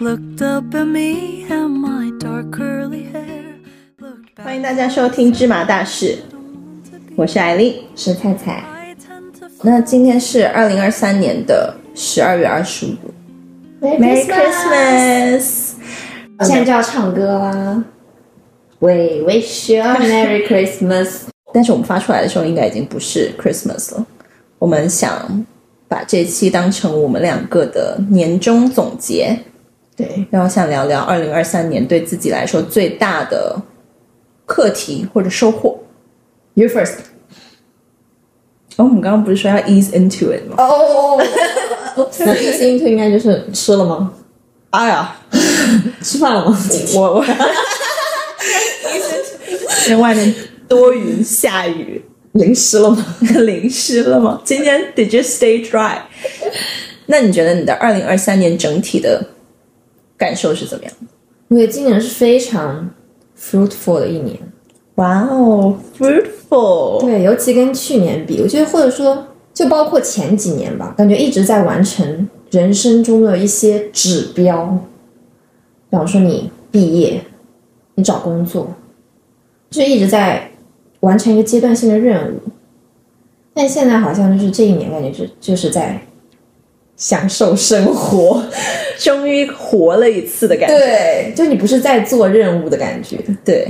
looked up at me and my dark curly hair. Looked back 欢迎大家收听芝麻大事，我是艾丽。是菜菜那今天是二零二三年的十二月二十五 Merry，Christmas。现在就要唱歌啦。We wish you a Merry Christmas。但是我们发出来的时候，应该已经不是 Christmas 了。我们想把这期当成我们两个的年终总结，对，然后想聊聊二零二三年对自己来说最大的课题或者收获。You first。哦，我们刚刚不是说要 ease into it 吗？哦，那第一次 into 应该就是吃了吗？哎呀，吃饭了吗？我我，因为外面多云下雨，淋湿了吗？淋湿了吗？今天 Did you stay dry？那你觉得你的二零二三年整体的感受是怎么样？我觉得今年是非常 fruitful 的一年。哇哦，fruitful，对，尤其跟去年比，我觉得或者说就包括前几年吧，感觉一直在完成人生中的一些指标，比方说你毕业，你找工作，就一直在完成一个阶段性的任务。但现在好像就是这一年，感觉就就是在享受生活，终于活了一次的感觉。对，就你不是在做任务的感觉。对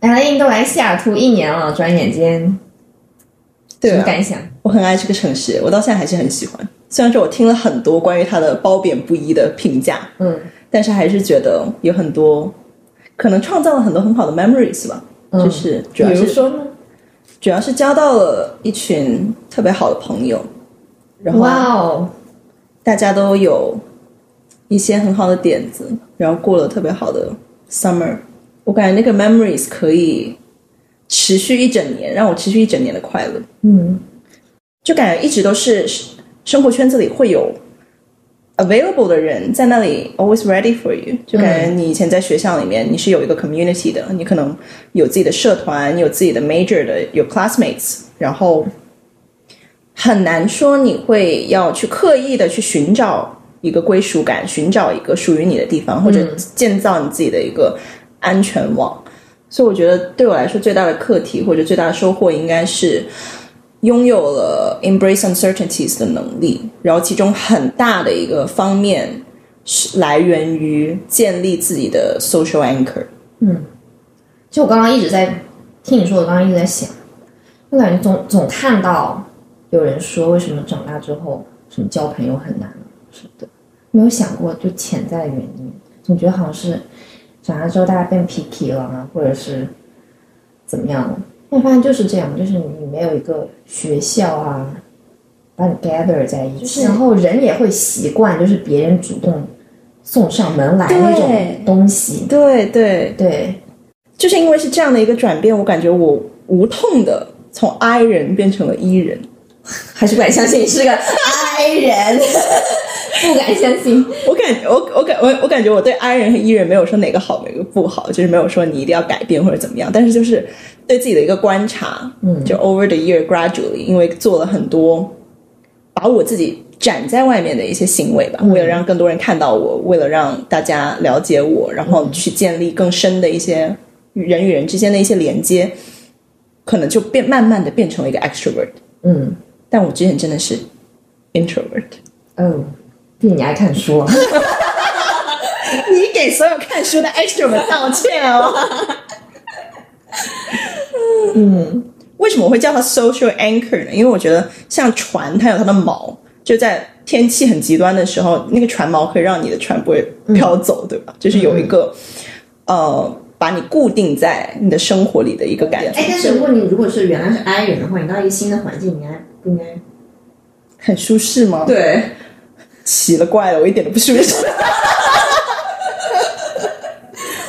来了印度来西雅图一年了，转眼间，对啊，什么感想？我很爱这个城市，我到现在还是很喜欢。虽然说我听了很多关于它的褒贬不一的评价，嗯但是还是觉得有很多可能创造了很多很好的 memories 吧。嗯，就是主要是比如说呢？主要是交到了一群特别好的朋友，然后哇哦，大家都有一些很好的点子，然后过了特别好的 summer。我感觉那个 memories 可以持续一整年，让我持续一整年的快乐。嗯。就感觉一直都是生活圈子里会有 available 的人在那里 always ready for you。就感觉你以前在学校里面你是有一个 community 的，你可能有自己的社团，有自己的 major 的，有 classmates，然后很难说你会要去刻意的去寻找一个归属感，寻找一个属于你的地方，或者建造你自己的一个安全网。所以我觉得对我来说最大的课题或者最大的收获应该是拥有了 embrace uncertainties 的能力，然后其中很大的一个方面是来源于建立自己的 social anchor。嗯就我刚刚一直在听你说，我刚刚一直在想，我感觉总总看到有人说，为什么长大之后什么交朋友很难什么的，没有想过就潜在的原因，总觉得好像是长大之后大家变 picky 了啊，或者是怎么样了。但发现就是这样，就是你没有一个学校啊，把你 gather 在一起，然后人也会习惯，就是别人主动送上门来那种东西。对对，对，就是因为是这样的一个转变，我感觉我无痛的从 I 人变成了 E 人。还是不敢相信你是个 I 人，不敢相信。我感我我感我我感觉我对 I 人和 E 人没有说哪个好哪个不好，就是没有说你一定要改变或者怎么样，但是就是对自己的一个观察，嗯，就 over the year gradually，因为做了很多把我自己展在外面的一些行为吧，为了让更多人看到我，为了让大家了解我，然后去建立更深的一些人与人之间的一些连接，可能就变慢慢的变成了一个 extrovert，嗯，但我之前真的是 introvert。哦，毕竟你爱看书啊。你给所有看书的 extrovert 道歉哦。嗯，为什么我会叫它 social anchor 呢？因为我觉得像船，它有它的锚，就在天气很极端的时候，那个船锚可以让你的船不会飘走，对吧？就是有一个、呃，把你固定在你的生活里的一个感觉。哎，但是如果你如果是原来是 I 人的话，你到一个新的环境，你还不应该？很舒适吗？，对，奇了怪了，我一点都不舒适。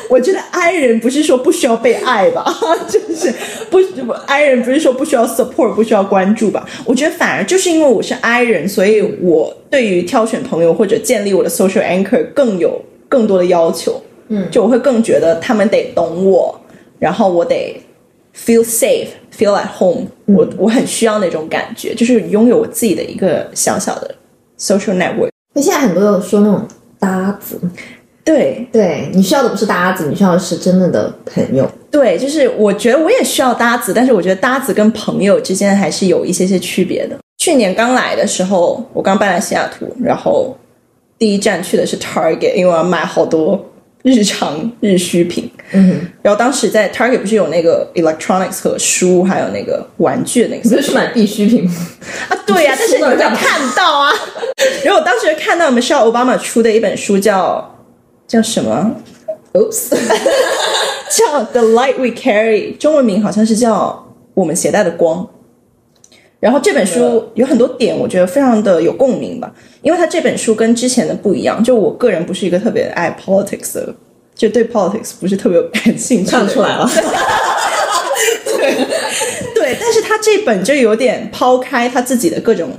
我觉得 I 人不是说不需要被爱吧，就是不不 I 人不是说不需要 support 不需要关注吧。我觉得反而就是因为我是 I 人，所以我对于挑选朋友或者建立我的 social anchor 更有更多的要求。嗯，就我会更觉得他们得懂我，然后我得 feel safe, feel at home 我。我很需要那种感觉，就是拥有我自己的一个小小的 social network。那现在很多有说那种搭子。对对你需要的不是搭子，你需要的是真正的朋友。对，就是我觉得我也需要搭子，但是我觉得搭子跟朋友之间还是有一些些区别的。去年刚来的时候，我刚搬来西雅图，然后第一站去的是 Target，因为我要买好多日常日需品。嗯，然后当时在 Target 不是有那个 electronics 和书，还有那个玩具的那个不是去买必需品吗？啊，对呀、但是你会书哪干嘛看到啊。然后我当时看到 Michelle Obama 出的一本书叫叫什么？Oops，叫《The Light We Carry》，中文名好像是叫《我们携带的光》。然后这本书有很多点，我觉得非常的有共鸣吧，因为它这本书跟之前的不一样。就我个人不是一个特别爱 politics 的，就对 politics 不是特别感兴趣的人。看出来了。对，但是他这本就有点抛开他自己的各种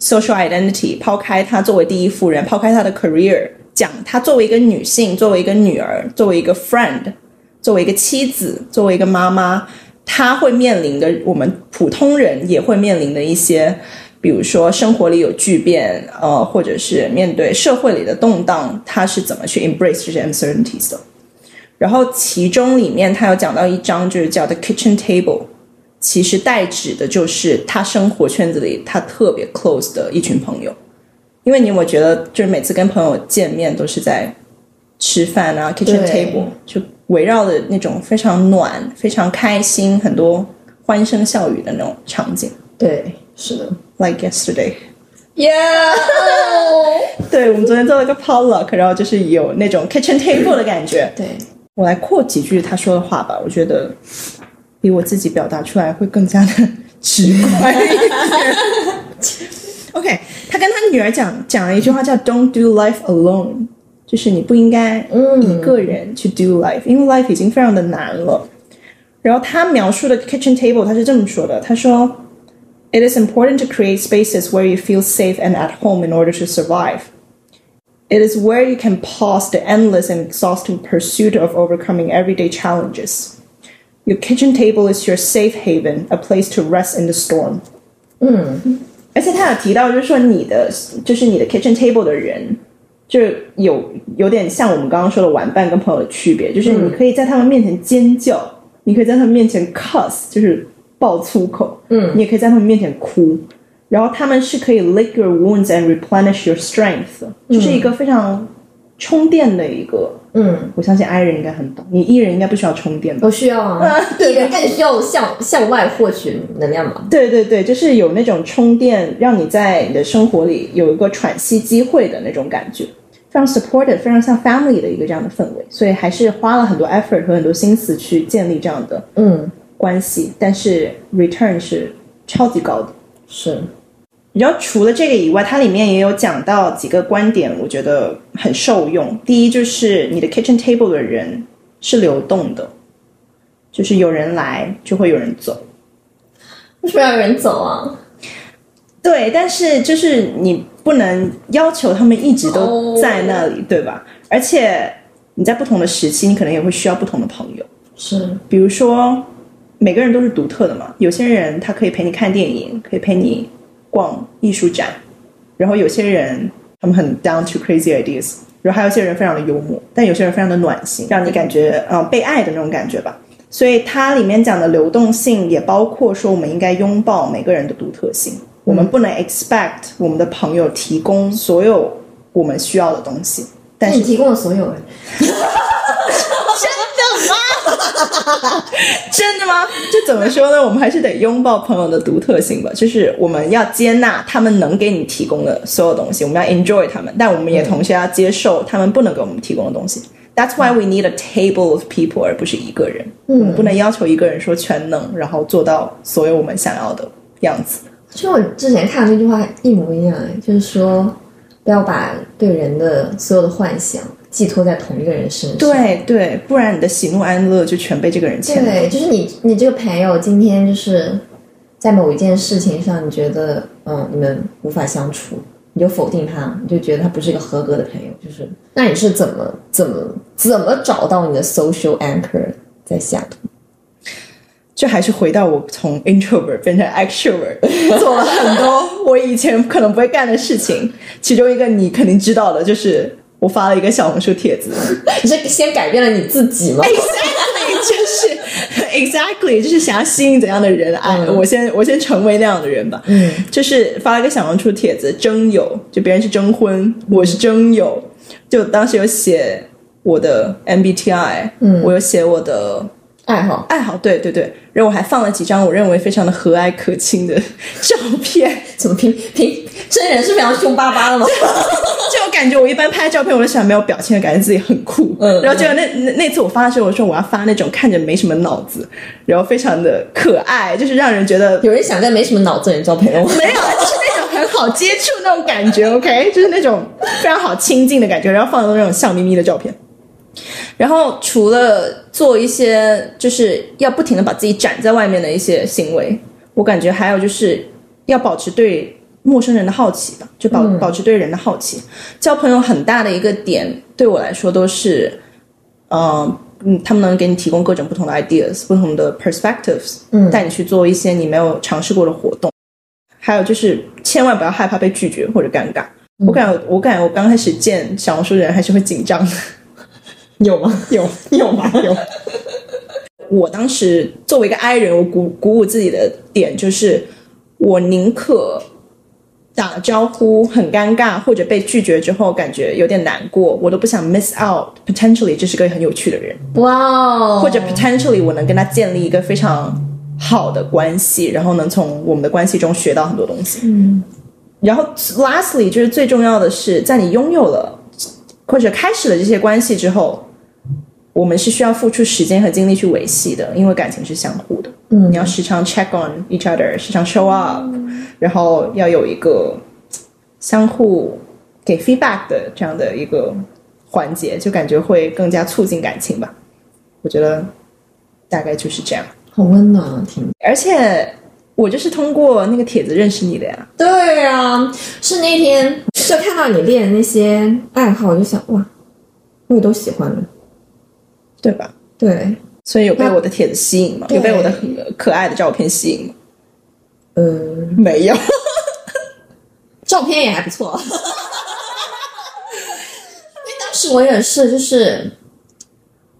social identity，抛开他作为第一夫人，抛开他的 career，讲他作为一个女性，作为一个女儿，作为一个 friend，作为一个妻子，作为一个妈妈，她会面临的我们普通人也会面临的一些，比如说生活里有巨变，呃，或者是面对社会里的动荡，他是怎么去 embrace 这些 uncertainties 的。然后其中里面他有讲到一章，就是叫 The Kitchen Table，其实代指的就是他生活圈子里他特别 close 的一群朋友。因为你有没有觉得，就是每次跟朋友见面都是在吃饭啊，kitchen table，就围绕的那种非常暖、非常开心、很多欢声笑语的那种场景对，是的。，like yesterday。Yeah，对，我们昨天做了个 potluck，然后就是有那种 kitchen table 的感觉。对，我来扩几句他说的话吧，我觉得比我自己表达出来会更加的直观一点。OK，他跟他女儿讲讲了一句话叫 “Don't do life alone”，就是你不应该一个人去 do life，、因为 life 已经非常的难了。然后他描述的 kitchen table，他是这么说的：他说，It is important to create spaces where you feel safe and at home in order to survive. It is where you can pause the endless and exhausting pursuit of overcoming everyday challenges. Your kitchen table is your safe haven, a place to rest in the storm. 而且他有提到，就是说你的，就是你的 kitchen table 的人， 就有有点像我们刚刚说的玩伴跟朋友的区别，就是你可以在他们面前尖叫，你可以在他们面前 cuss，就是爆粗口，嗯，你也可以在他们面前哭，然后他们是可以 lick your wounds and replenish your strength，的就是一个非常充电的一个，嗯，我相信 I 人应该很懂，你 E 人应该不需要充电吧？我需要啊，艺人更需要向向外获取能量嘛。对对对，就是有那种充电，让你在你的生活里有一个喘息机会的那种感觉，非常 supportive，非常像 family 的一个这样的氛围，所以还是花了很多 effort 和很多心思去建立这样的嗯，关系，但是 return 是超级高的。是，然后除了这个以外，它里面也有讲到几个观点，我觉得很受用。第一就是你的 kitchen table 的人是流动的，就是有人来就会有人走。为什么要有人走啊？对，但是就是你不能要求他们一直都在那里对吧？而且你在不同的时期，你可能也会需要不同的朋友。是，比如说，每个人都是独特的嘛。有些人他可以陪你看电影，可以陪你逛艺术展，然后有些人他们很 down to crazy ideas，然后还有些人非常的幽默，但有些人非常的暖心，让你感觉呃被爱的那种感觉吧。所以它里面讲的流动性也包括说，我们应该拥抱每个人的独特性，我们不能 expect 我们的朋友提供所有我们需要的东西，但是你提供了所有人，真的吗？就怎么说呢？我们还是得拥抱朋友的独特性吧。就是我们要接纳他们能给你提供的所有东西，我们要 enjoy 他们，但我们也同时要接受他们不能给我们提供的东西。That's why we need a table of people，而不是一个人。我们不能要求一个人说全能，然后做到所有我们想要的样子。就我之前看的那句话一模一样哎，就是说不要把对人的所有的幻想寄托在同一个人身上。对对，不然你的喜怒哀乐就全被这个人牵对，就是你你这个朋友今天就是在某一件事情上，你觉得嗯你们无法相处，你就否定他，你就觉得他不是一个合格的朋友，就是那你是怎么怎么怎么找到你的 social anchor 在下图？就还是回到我从 introvert 变成 extrovert，做了很多我以前可能不会干的事情。其中一个你肯定知道的，就是我发了一个小红书帖子，你是先改变了你自己吗？exactly 就是 exactly 就是想要吸引怎样的人爱、嗯。我先我先成为那样的人吧。嗯，就是发了一个小红书帖子征友，就别人是征婚，我是征友，就当时有写我的 MBTI，嗯，我有写我的爱好爱好，对对对，然后我还放了几张我认为非常的和蔼可亲的照片。怎么拼拼真人是非常凶巴巴的吗？就我感觉我一般拍照片，我都喜欢没有表情的，感觉自己很酷。嗯然后结果那那那次我发的时候，我说我要发那种看着没什么脑子，然后非常的可爱，就是让人觉得有人想在没什么脑子的人交朋友吗？没有，就是那种很好接触那种感觉，OK，就是那种非常好亲近的感觉，然后放的那种笑眯眯的照片。然后除了做一些就是要不停的把自己展在外面的一些行为，我感觉还有就是要保持对陌生人的好奇吧，就保、保持对人的好奇。交朋友很大的一个点对我来说都是，嗯、嗯，他们能给你提供各种不同的 ideas、不同的 perspectives，嗯，带你去做一些你没有尝试过的活动。还有就是，千万不要害怕被拒绝或者尴尬。我感觉，我感觉我刚开始见小红书的人还是会紧张的。有吗？有有吗？有。我当时作为一个 I 人，我鼓鼓舞自己的点就是，我宁可打招呼很尴尬，或者被拒绝之后感觉有点难过，我都不想 miss out。Potentially 这是个很有趣的人，哇哦！或者 potentially 我能跟他建立一个非常好的关系，然后能从我们的关系中学到很多东西。嗯。然后 lastly 就是最重要的是，在你拥有了或者开始了这些关系之后，我们是需要付出时间和精力去维系的，因为感情是相互的。嗯，你要时常 check on each other，时常 show up，、然后要有一个相互给 feedback 的这样的一个环节，就感觉会更加促进感情吧。我觉得大概就是这样。好温暖啊，听。而且我就是通过那个帖子认识你的呀。对啊，是那天就看到你练的那些爱好，我就想哇，我也都喜欢了。对吧？对，所以有被我的帖子吸引吗？有被我的可爱的照片吸引吗？嗯、没有。照片也还不错。因为当时我也是，就是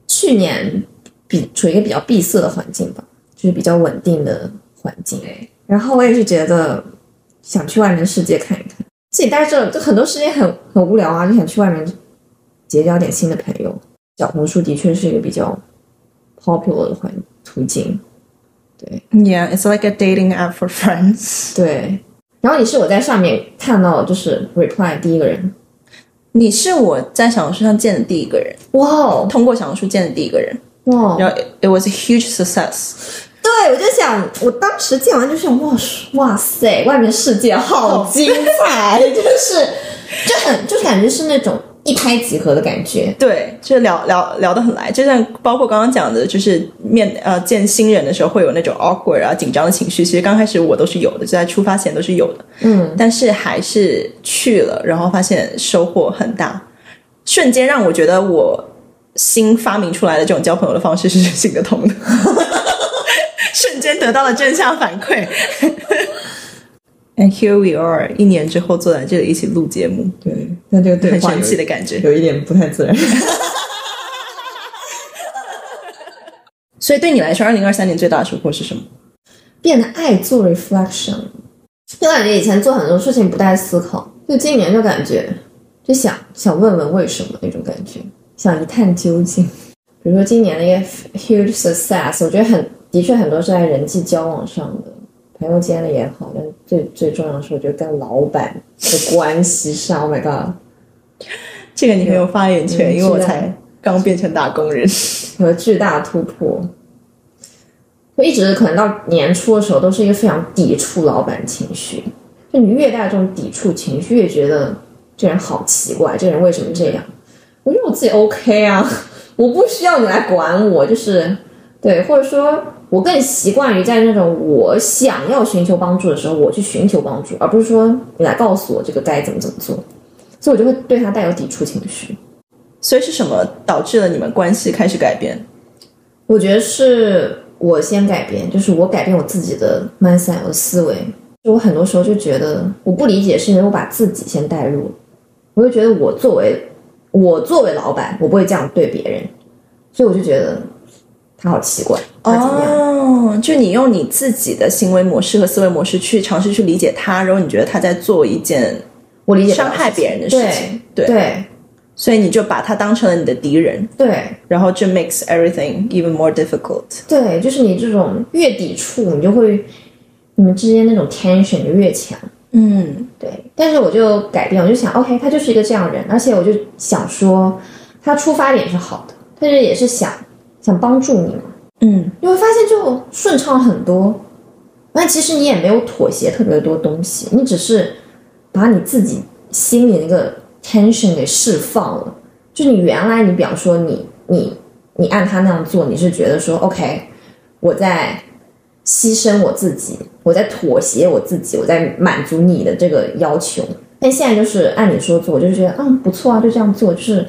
去年比处于一个比较闭塞的环境吧，就是比较稳定的环境。然后我也是觉得想去外面的世界看一看，自己待着就很多时间很很无聊啊，就想去外面结交点新的朋友。小红书的确是一个比较 popular 的环途径。对 Yeah, it's like a dating app for friends. 对，然后你是我在上面看到就是 reply 第一个人。你是我在小红书上见的第一个人，哇哦通过小红书见的第一个人，哇！然后 it was a huge success。对，我就想，我当时见完就想，哇哇塞，外面世界好精彩，就是 就很就是感觉是那种一拍即合的感觉。对，就是聊聊聊得很来，就像包括刚刚讲的，就是面呃见新人的时候会有那种 awkward 啊紧张的情绪，其实刚开始我都是有的，就在出发前都是有的，嗯，但是还是去了，然后发现收获很大，瞬间让我觉得我新发明出来的这种交朋友的方式是 行得通的，瞬间得到了正向反馈。And here we are，一年之后坐在这里一起录节目，对，那这个对话很神奇的感觉。有一点不太自然。所以对你来说，二零二三年最大的收获是什么？变得爱做 reflection，就感觉以前做很多事情不带思考，就今年就感觉就想想问问为什么那种感觉，想一探究竟。比如说今年的一个 huge success，我觉得很的确很多是在人际交往上的，朋友间的也好，但最最重要的是，我觉得跟老板的关系上，Oh my god，这个你很有发言权，嗯因为我是才刚变成打工人。有了巨大的突破。我一直可能到年初的时候，都是一个非常抵触老板情绪。就你越带这种抵触情绪，越觉得这人好奇怪，这人为什么这样？我觉得我自己 OK 啊，我不需要你来管我，就是对，或者说我更习惯于在那种我想要寻求帮助的时候，我去寻求帮助，而不是说你来告诉我这个该怎么怎么做，所以我就会对他带有抵触情绪。所以是什么导致了你们关系开始改变？我觉得是我先改变，就是我改变我自己的 mindset，我的思维。就我很多时候就觉得我不理解，是因为我把自己先带入了，我就觉得我作为我作为老板，我不会这样对别人，所以我就觉得他好奇怪？哦，就你用你自己的行为模式和思维模式去尝试去理解他，然后你觉得他在做一件我理解伤害别人的事情，对对所以你就把他当成了你的敌人，对然后这 makes everything even more difficult。对，就是你这种越抵触，你就会你们之间那种 tension 就越强。嗯对，但是我就改变，我就想，OK，他就是一个这样的人，而且我就想说，他出发点是好的，但是也是想想帮助你嘛，嗯你会发现就顺畅很多。那其实你也没有妥协特别多东西，你只是把你自己心里那个 tension 给释放了。就你原来你比方说你你你按他那样做，你是觉得说 OK，我在牺牲我自己，我在妥协我自己，我在满足你的这个要求。但现在就是按你说做，我就是觉得嗯不错啊，就这样做，就是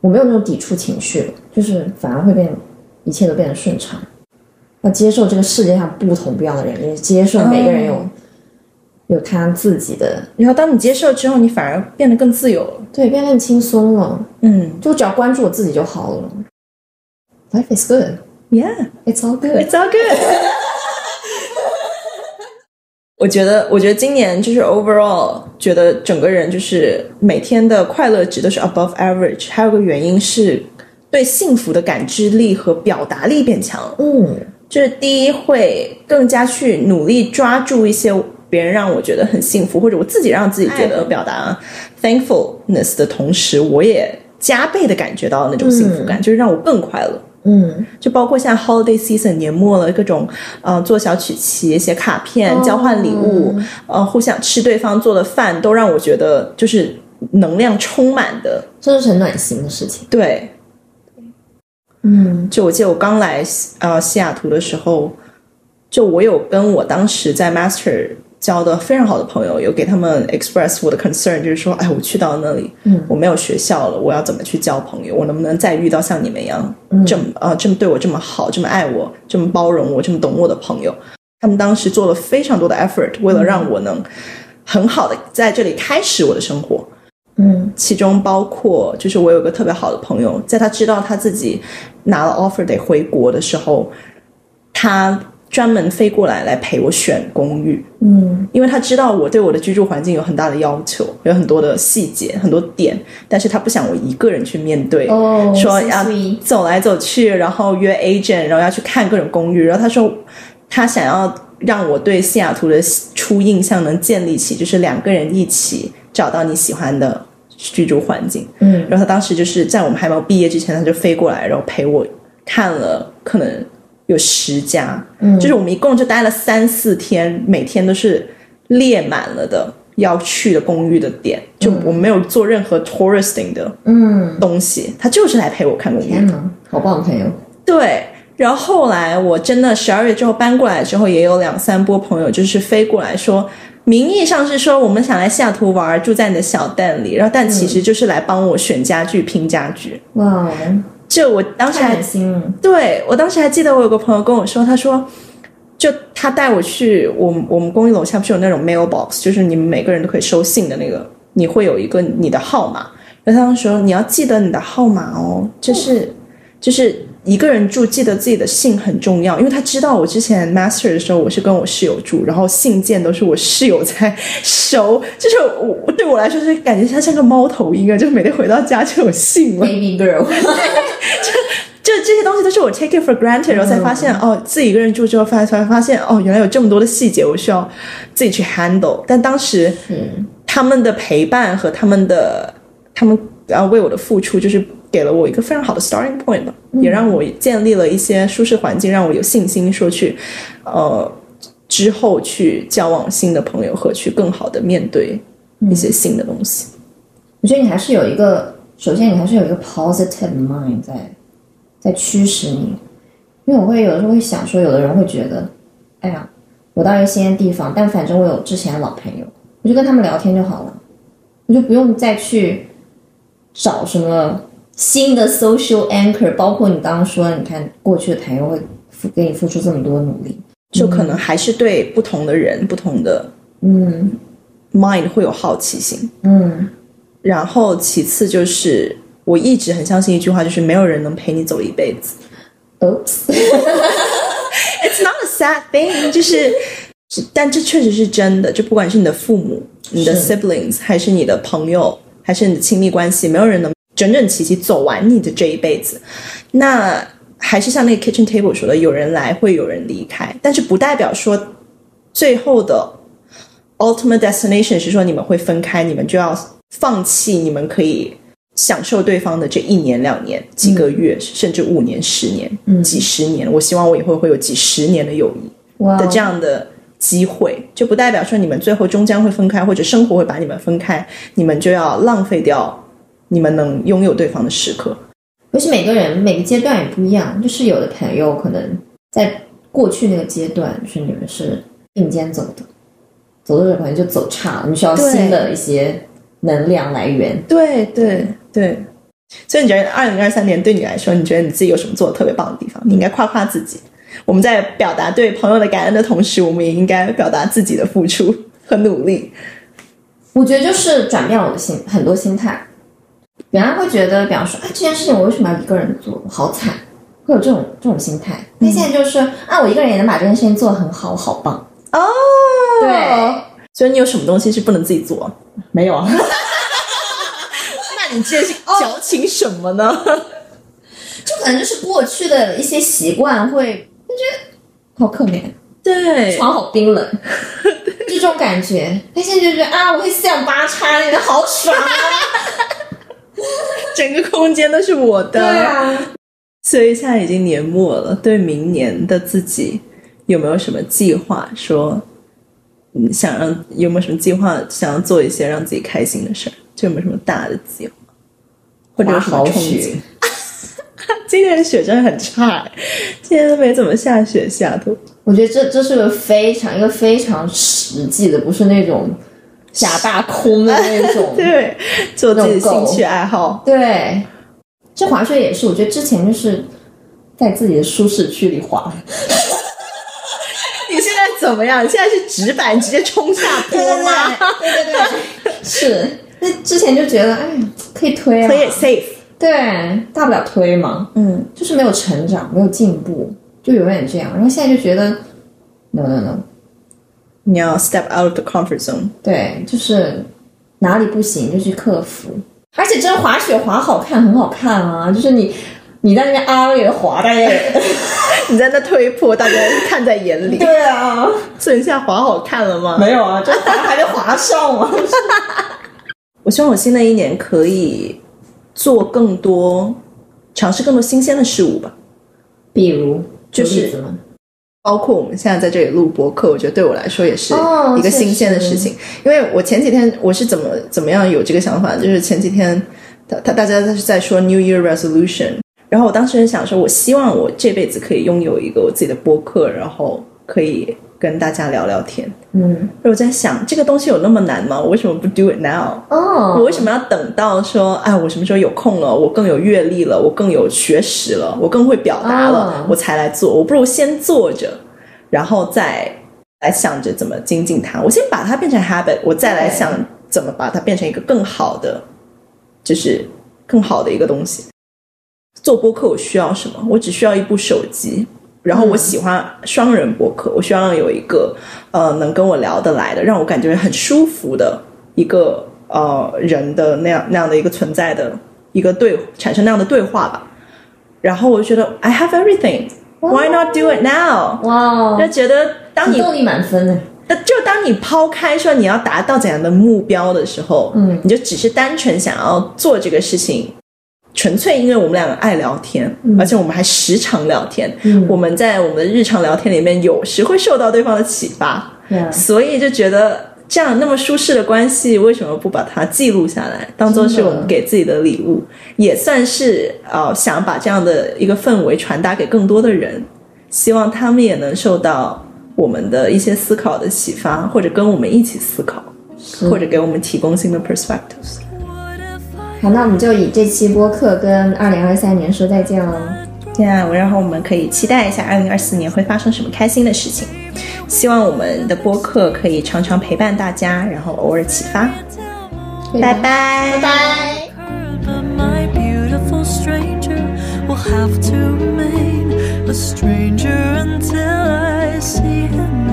我没有那种抵触情绪了，就是反而会变，一切都变得顺畅。要接受这个世界上不同不一样的人，也接受每个人有、哦有他自己的，然后当你接受之后，你反而变得更自由了。对，变得更轻松了。嗯就只要关注我自己就好了。Life is good,，Yeah。it's all good. It's all good。我觉得，我觉得今年就是 overall，觉得整个人就是每天的快乐值都是 above average。还有个原因是对幸福的感知力和表达力变强。嗯就是第一会更加去努力抓住一些别人让我觉得很幸福，或者我自己让自己觉得表达 thankfulness 的同时，我也加倍的感觉到那种幸福感，就是让我更快乐。嗯就包括像 holiday season 年末了，各种呃做小曲奇、写卡片、哦交换礼物，呃互相吃对方做的饭，都让我觉得就是能量充满的。这是很暖心的事情。对，嗯就我记得我刚来呃西雅图的时候，就我有跟我当时在 master 交的非常好的朋友，有给他们 express 我的 concern，就是说，哎，我去到那里，嗯我没有学校了，我要怎么去交朋友？我能不能再遇到像你们一样这么呃这么对我这么好、这么爱我、这么包容我、这么懂我的朋友？他们当时做了非常多的 effort，为了让我能很好的在这里开始我的生活。嗯其中包括就是我有个特别好的朋友，在他知道他自己拿了 offer 得回国的时候，他专门飞过来来陪我选公寓，嗯因为他知道我对我的居住环境有很大的要求，有很多的细节、很多点，但是他不想我一个人去面对。哦，说要走来走去，然后约 agent，然后要去看各种公寓。然后他说，他想要让我对西雅图的初印象能建立起，就是两个人一起找到你喜欢的居住环境。嗯然后他当时就是在我们还没有毕业之前，他就飞过来，然后陪我看了可能有十家，嗯就是我们一共就待了三四天，每天都是列满了的要去的公寓的点，就我们没有做任何 touristing 的嗯，东西，他就是来陪我看公寓好棒的朋友。对，然后后来我真的十二月之后搬过来之后，也有两三波朋友就是飞过来说，名义上是说我们想来西雅图玩，住在你的小店里，然后但其实就是来帮我选家具、拼家具。哇，就我当时还。对我当时还记得，我有个朋友跟我说，他说，就他带我去我们我们公寓楼下不是有那种 mailbox，就是你们每个人都可以收信的那个，你会有一个你的号码，然后他们说你要记得你的号码哦，就是就是一个人住，记得自己的信很重要，因为他知道我之前 master 的时候，我是跟我室友住，然后信件都是我室友在收，就是我对我来说是感觉他像个猫头鹰啊，就每天回到家就有信了。Baby girl，就这些东西都是我 take it for granted，然后才发现、哦，自己一个人住之后发才发现哦，原来有这么多的细节我需要自己去 handle。但当时嗯他们的陪伴和他们的他们啊为我的付出，就是给了我一个非常好的 starting point 吧，也让我建立了一些舒适环境，让我有信心说去呃之后去交往新的朋友和去更好的面对一些新的东西。我觉得你还是有一个，首先你还是有一个 positive mind 在在驱使你，因为我会有的时候会想说，有的人会觉得，哎呀，我到一个新的地方，但反正我有之前的老朋友，我就跟他们聊天就好了，我就不用再去找什么新的 social anchor，包括你刚刚说，你看过去的朋友会付给你付出这么多努力，就可能还是对不同的人、不同的嗯 mind 会有好奇心。嗯然后其次就是我一直很相信一句话，就是没有人能陪你走一辈子。Oops，It's not a sad thing，就是，但这确实是真的。就不管是你的父母、你的 siblings，还是你的朋友，还是你的亲密关系，没有人能整整齐齐走完你的这一辈子。那还是像那个 kitchen table 说的，有人来会有人离开，但是不代表说最后的 ultimate destination 是说你们会分开，你们就要放弃你们可以享受对方的这一年、两年、几个月，甚至五年、十年、几十年。我希望我以后会有几十年的友谊哇的这样的机会，就不代表说你们最后终将会分开，或者生活会把你们分开，你们就要浪费掉你们能拥有对方的时刻。尤其每个人每个阶段也不一样，就是有的朋友可能在过去那个阶段，就是你们是并肩走的，走着走着可能就走差了，你需要新的一些能量来源。对对对，所以你觉得二零二三年对你来说，你觉得你自己有什么做的特别棒的地方？你应该夸夸自己。我们在表达对朋友的感恩的同时，我们也应该表达自己的付出和努力。我觉得就是转变我的心很多心态。原来会觉得，比方说，啊，这件事情我为什么要一个人做？好惨，会有这种这种心态。但现在就是，啊，我一个人也能把这件事情做得很好，我好棒。哦，对，所以你有什么东西是不能自己做？没有啊，那你这是矫情什么呢？就可能就是过去的一些习惯会，就觉得好可怜，对，床好冰冷，就这种感觉。他现在就觉得啊，我会四仰八叉那个，好爽啊！整个空间都是我的。对啊，所以现在已经年末了，对明年的自己有没有什么计划？说，嗯，想让有没有什么计划，想要做一些让自己开心的事儿？就有没有什么大的计划，或者有什么憧憬？今年的雪真的很差，今年都没怎么下雪，西雅图。我觉得这这是个非常一个非常实际的，不是那种假大空的那种。对，做自己的兴趣爱好。对，这滑雪也是，我觉得之前就是在自己的舒适区里滑，你现在怎么样？你现在是直板直接冲下坡吗？对对对，是。那之前就觉得，哎，可以推啊，可以 safe。对，大不了推嘛，嗯，就是没有成长，没有进步，就永远这样。然后现在就觉得，no no no，你要 step out of the comfort zone。对，就是哪里不行就去克服。而且真滑雪滑好看，很好看啊！就是你你在那边啊也滑，大家也 你在那推坡，大家看在眼里。对啊，所以你现在滑好看了吗？没有啊，就滑还没滑上啊。我希望我新的一年可以做更多，尝试更多新鲜的事物吧。比如就是包括我们现在在这里录播客，我觉得对我来说也是一个新鲜的事情。因为我前几天我是怎么怎么样有这个想法，就是前几天他他大家是在说 New Year Resolution，然后我当时很想说，我希望我这辈子可以拥有一个我自己的播客，然后可以跟大家聊聊天。嗯，我在想，这个东西有那么难吗？我为什么不 do it now？哦，我为什么要等到说，哎，我什么时候有空了，我更有阅历了，我更有学识了，我更会表达了，哦我才来做？我不如先做着，然后再来想着怎么精进它。我先把它变成 habit，我再来想怎么把它变成一个更好的，就是更好的一个东西。做播客我需要什么？我只需要一部手机，然后我喜欢双人播客，我希望有一个呃能跟我聊得来的，让我感觉很舒服的一个呃人的那样那样的一个存在的一个对产生那样的对话吧。然后我就觉得 I have everything, why not do it now？哇就，觉得当你动力满分呢。那就当你抛开说你要达到怎样的目标的时候，嗯你就只是单纯想要做这个事情，纯粹因为我们两个爱聊天，而且我们还时常聊天。嗯。我们在我们的日常聊天里面，有时会受到对方的启发，所以就觉得这样那么舒适的关系，为什么不把它记录下来，当做是我们给自己的礼物，也算是呃想把这样的一个氛围传达给更多的人，希望他们也能受到我们的一些思考的启发，或者跟我们一起思考，或者给我们提供新的 perspectives。那我们就以这期播客跟二零二三年说再见喽。对啊，我然后我们可以期待一下二零二四年会发生什么开心的事情。希望我们的播客可以常常陪伴大家，然后偶尔启发。拜拜拜拜。Bye bye bye Have to remain a stranger until I see him.